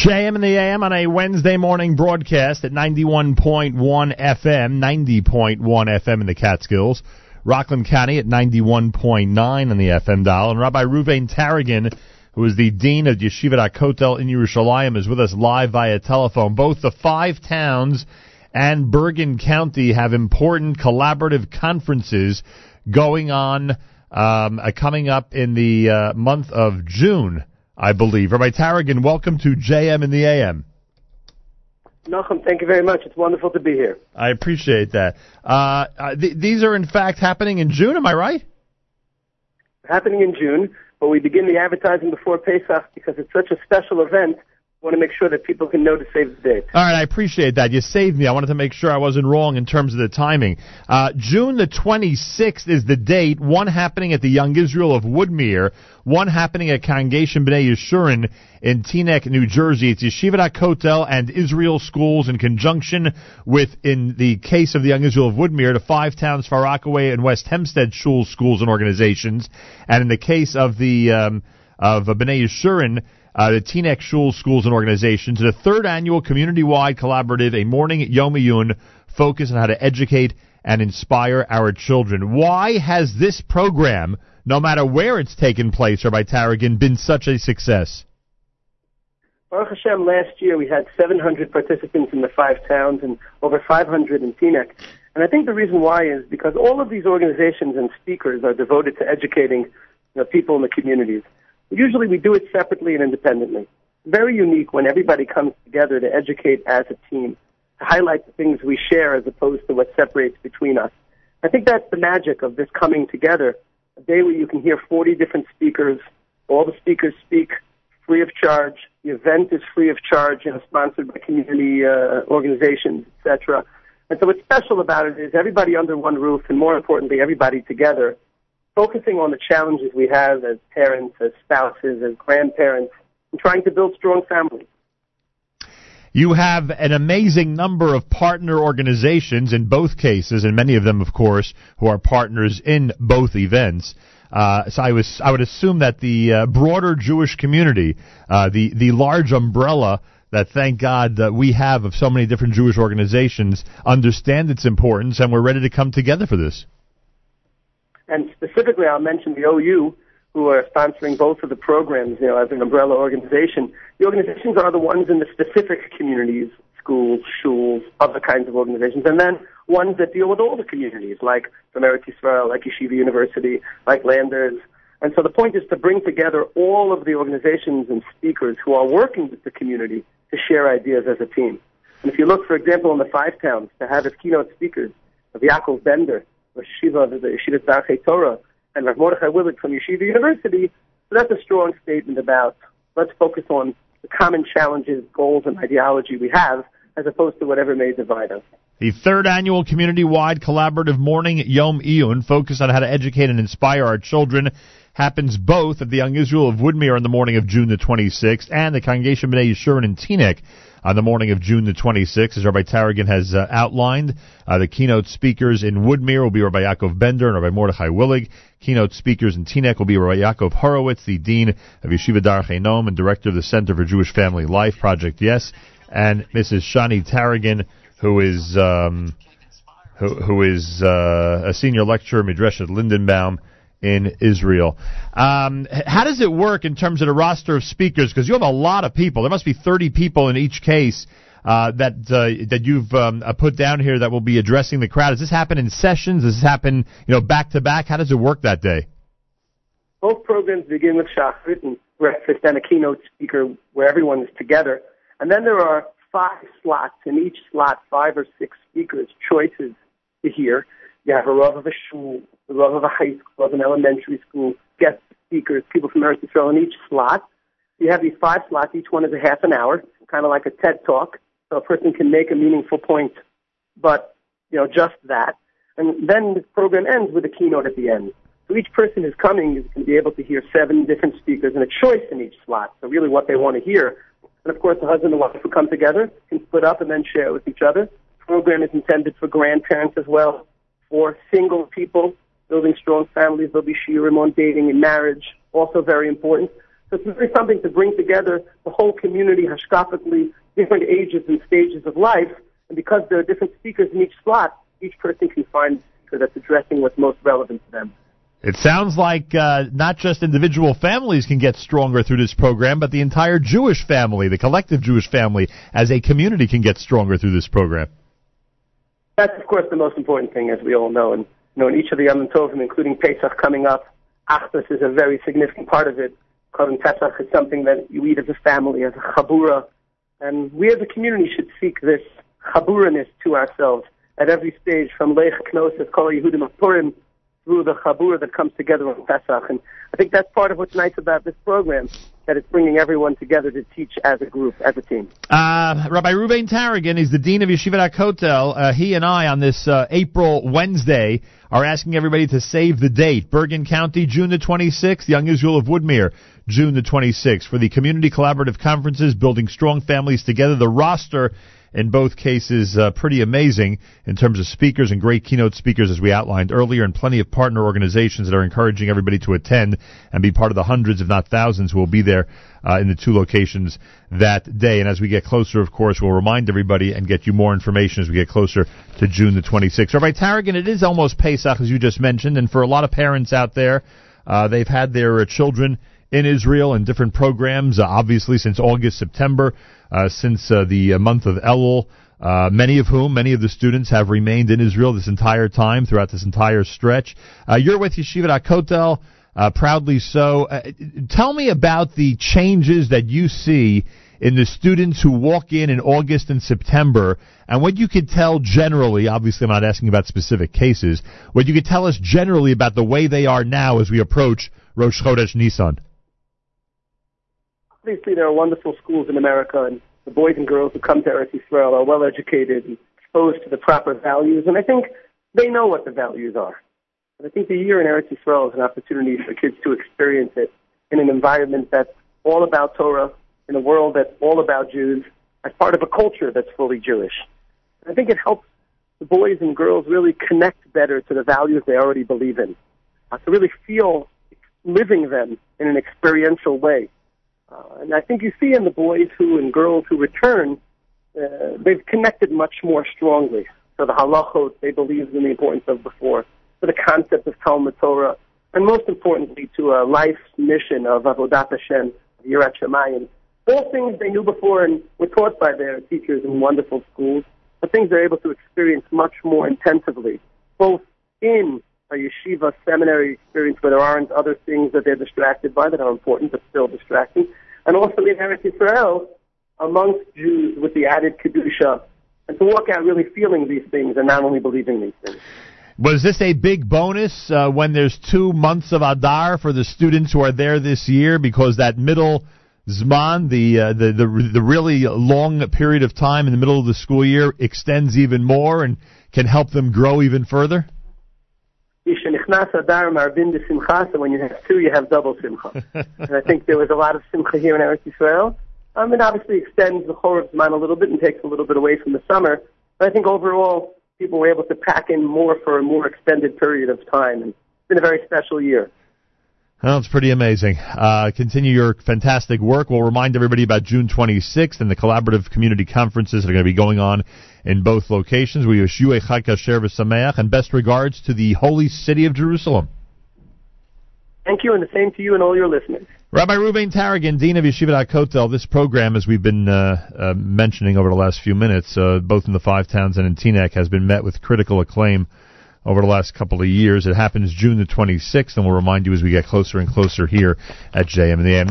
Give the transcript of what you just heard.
JM and the AM on a Wednesday morning broadcast at 91.1 FM, 90.1 FM in the Catskills. Rockland County at 91.9 on the FM dial. And Rabbi Ruvain Taragin, who is the Dean of Yeshivat Kotel in Yerushalayim, is with us live via telephone. Both the five towns and Bergen County have important collaborative conferences going on, um, uh, coming up in the uh, month of June. I believe. Rabbi Taragin, welcome to JM in the AM. Nachum, thank you very much. It's wonderful to be here. I appreciate that. Uh, uh, th- these are in fact happening in June. Am I right? Happening in June, but we begin the advertising before Pesach because it's such a special event want to make sure that people can know to save the date. All right, I appreciate that. You saved me. I wanted to make sure I wasn't wrong in terms of the timing. Uh, June the 26th is the date, one happening at the Young Israel of Woodmere, one happening at Congregation B'nai Yeshurun in Teaneck, New Jersey. It's Yeshivat Kotel and Israel Schools in conjunction with, in the case of the Young Israel of Woodmere, the five towns Far Rockaway and West Hempstead Shul schools and organizations. And in the case of the, um, of B'nai Yeshurun, uh, the Teaneck Shul Schools and Organizations, the third annual community-wide collaborative, a morning Yom Iyun, focus on how to educate and inspire our children. Why has this program, no matter where it's taken place, Rabbi Taragin, been such a success? Baruch Hashem, last year we had 700 participants in the five towns and over 500 in Teaneck. And I think the reason why is because all of these organizations and speakers are devoted to educating you know, people in the communities. Usually we do it separately and independently. Very unique when everybody comes together to educate as a team, to highlight the things we share as opposed to what separates between us. I think that's the magic of this coming together. A day where you can hear 40 different speakers. All the speakers speak free of charge. The event is free of charge and sponsored by community uh, organizations, etc. And so what's special about it is everybody under one roof and more importantly, everybody together focusing on the challenges we have as parents, as spouses, as grandparents, and trying to build strong families. You have an amazing number of partner organizations in both cases, and many of them, of course, who are partners in both events. Uh, so I was, I would assume that the uh, broader Jewish community, uh, the the large umbrella that thank God that we have of so many different Jewish organizations, understand its importance, and we're ready to come together for this. And specifically, I'll mention the OU, who are sponsoring both of the programs, you know, as an umbrella organization. The organizations are the ones in the specific communities, schools, schools, other kinds of organizations, and then ones that deal with all the communities, like from Eretz Yisrael, like Yeshiva University, like Landers. And so the point is to bring together all of the organizations and speakers who are working with the community to share ideas as a team. And if you look, for example, in the five towns, to have as keynote speakers of Yaakov Bender, Yeshiva the Yeshiva Darchei Torah, and Rav Mordechai Willig from Yeshiva University. So that's a strong statement about let's focus on the common challenges, goals, and ideology we have, as opposed to whatever may divide us. The third annual community-wide collaborative morning Yom Iyun, focused on how to educate and inspire our children, happens both at the Young Israel of Woodmere on the morning of June the 26th and the Congregation B'nai Yeshurun in Teaneck on the morning of June the 26th, as Rabbi Taragin has uh, outlined. Uh, the keynote speakers in Woodmere will be Rabbi Yaakov Bender and Rabbi Mordechai Willig. Keynote speakers in Teaneck will be Rabbi Yaakov Horowitz, the Dean of Yeshiva Noam and Director of the Center for Jewish Family Life, Project Yes, and Mrs. Shani Taragin, who is um, who, who is uh, a senior lecturer, Midrash at Lindenbaum in Israel. Um, how does it work in terms of the roster of speakers? Because you have a lot of people. There must be 30 people in each case uh, that uh, that you've um, uh, put down here that will be addressing the crowd. Does this happen in sessions? Does this happen, you know, back to back? How does it work that day? Both programs begin with Shachrit and breakfast and a keynote speaker where everyone is together, and then there are five slots in each slot, five or six speakers choices to hear. You have a Rav of a shul, a Rav of a high school, of an elementary school, guest speakers, people from Eretz Yisrael in each slot. You have these five slots, each one is a half an hour, kind of like a TED talk, so a person can make a meaningful point, but, you know, just that. And then the program ends with a keynote at the end. So each person who's coming is going to be able to hear seven different speakers and a choice in each slot. So really what they want to hear. And of course the husband and wife who come together can split up and then share with each other. The program is intended for grandparents as well for single people building strong families. There'll be shiurim on dating and marriage, also very important. So it's really something to bring together the whole community, hashkafically, different ages and stages of life. And because there are different speakers in each slot, each person can find that's addressing what's most relevant to them. It sounds like uh, not just individual families can get stronger through this program, but the entire Jewish family, the collective Jewish family, as a community, can get stronger through this program. That's, of course, the most important thing, as we all know. And you know, in each of the Yom Tovim, including Pesach coming up, Achdus is a very significant part of it. Korban Pesach is something that you eat as a family, as a chabura. And we as a community should seek this chaburaness to ourselves at every stage, from Leich Knossos, Kol Yehudim Purim, through the chabur that comes together on Pesach. And I think that's part of what's nice about this program, that it's bringing everyone together to teach as a group, as a team. Uh, Rabbi Ruvain Taragin is the dean of Yeshivat HaKotel. Uh, he and I on this uh, April Wednesday are asking everybody to save the date. Bergen County, June the 26th. Young Israel of Woodmere, June the 26th. For the community collaborative conferences, building strong families together. The roster in both cases uh, pretty amazing in terms of speakers and great keynote speakers as we outlined earlier and plenty of partner organizations that are encouraging everybody to attend and be part of the hundreds if not thousands who will be there uh, in the two locations that day and as we get closer of course we'll remind everybody and get you more information as we get closer to June the 26th. Rabbi Taragin it is almost Pesach as you just mentioned and for a lot of parents out there uh, they've had their uh, children in Israel and different programs, uh, obviously since August, September, uh, since uh, the uh, month of Elul. Uh, many of whom, many of the students have remained in Israel this entire time, throughout this entire stretch. Uh, you're with Yeshiva Kotel, proudly so. tell me about the changes that you see in the students who walk in in August and September, and what you could tell generally, obviously I'm not asking about specific cases, what you could tell us generally about the way they are now as we approach Rosh Chodesh Nisan obviously there are wonderful schools in America, and the boys and girls who come to Eretz Yisrael are well educated and exposed to the proper values, and I think they know what the values are. And I think the year in Eretz Yisrael is an opportunity for kids to experience it in an environment that's all about Torah, in a world that's all about Jews, as part of a culture that's fully Jewish. And I think it helps the boys and girls really connect better to the values they already believe in, uh, to really feel living them in an experiential way. Uh, and I think you see in the boys who and girls who return, uh, they've connected much more strongly to the halachot they believed in the importance of before, to the concept of Talmud Torah, and most importantly to a life mission of Avodat Hashem, Yirat Shamayim. All things they knew before and were taught by their teachers in wonderful schools, but things they're able to experience much more intensively, both in a yeshiva seminary experience where there aren't other things that they're distracted by that are important but still distracting, and also in Eretz Israel amongst Jews with the added kedusha, and to walk out really feeling these things and not only believing these things. Was this a big bonus uh, when there's two months of Adar for the students who are there this year because that middle Zman, the, uh, the the the really long period of time in the middle of the school year, extends even more and can help them grow even further? Adar Marbin de Simcha, so when you have two, you have double Simcha. and I think there was a lot of Simcha here in Eretz Yisrael. Um, it obviously extends the Choref Zman a little bit and takes a little bit away from the summer. But I think overall, people were able to pack in more for a more extended period of time. And it's been a very special year. Well, it's pretty amazing. Uh, continue your fantastic work. We'll remind everybody about June 26th and the collaborative community conferences that are going to be going on in both locations. We wish you a Chag Kasher v'Sameach and best regards to the holy city of Jerusalem. Thank you, and the same to you and all your listeners. Rabbi Ruvain Taragin, Dean of Yeshiva Kotel, this program, as we've been uh, uh, mentioning over the last few minutes, uh, both in the five towns and in Teaneck, has been met with critical acclaim over the last couple of years. It happens June the 26th, and we'll remind you as we get closer and closer here at JM in the AM.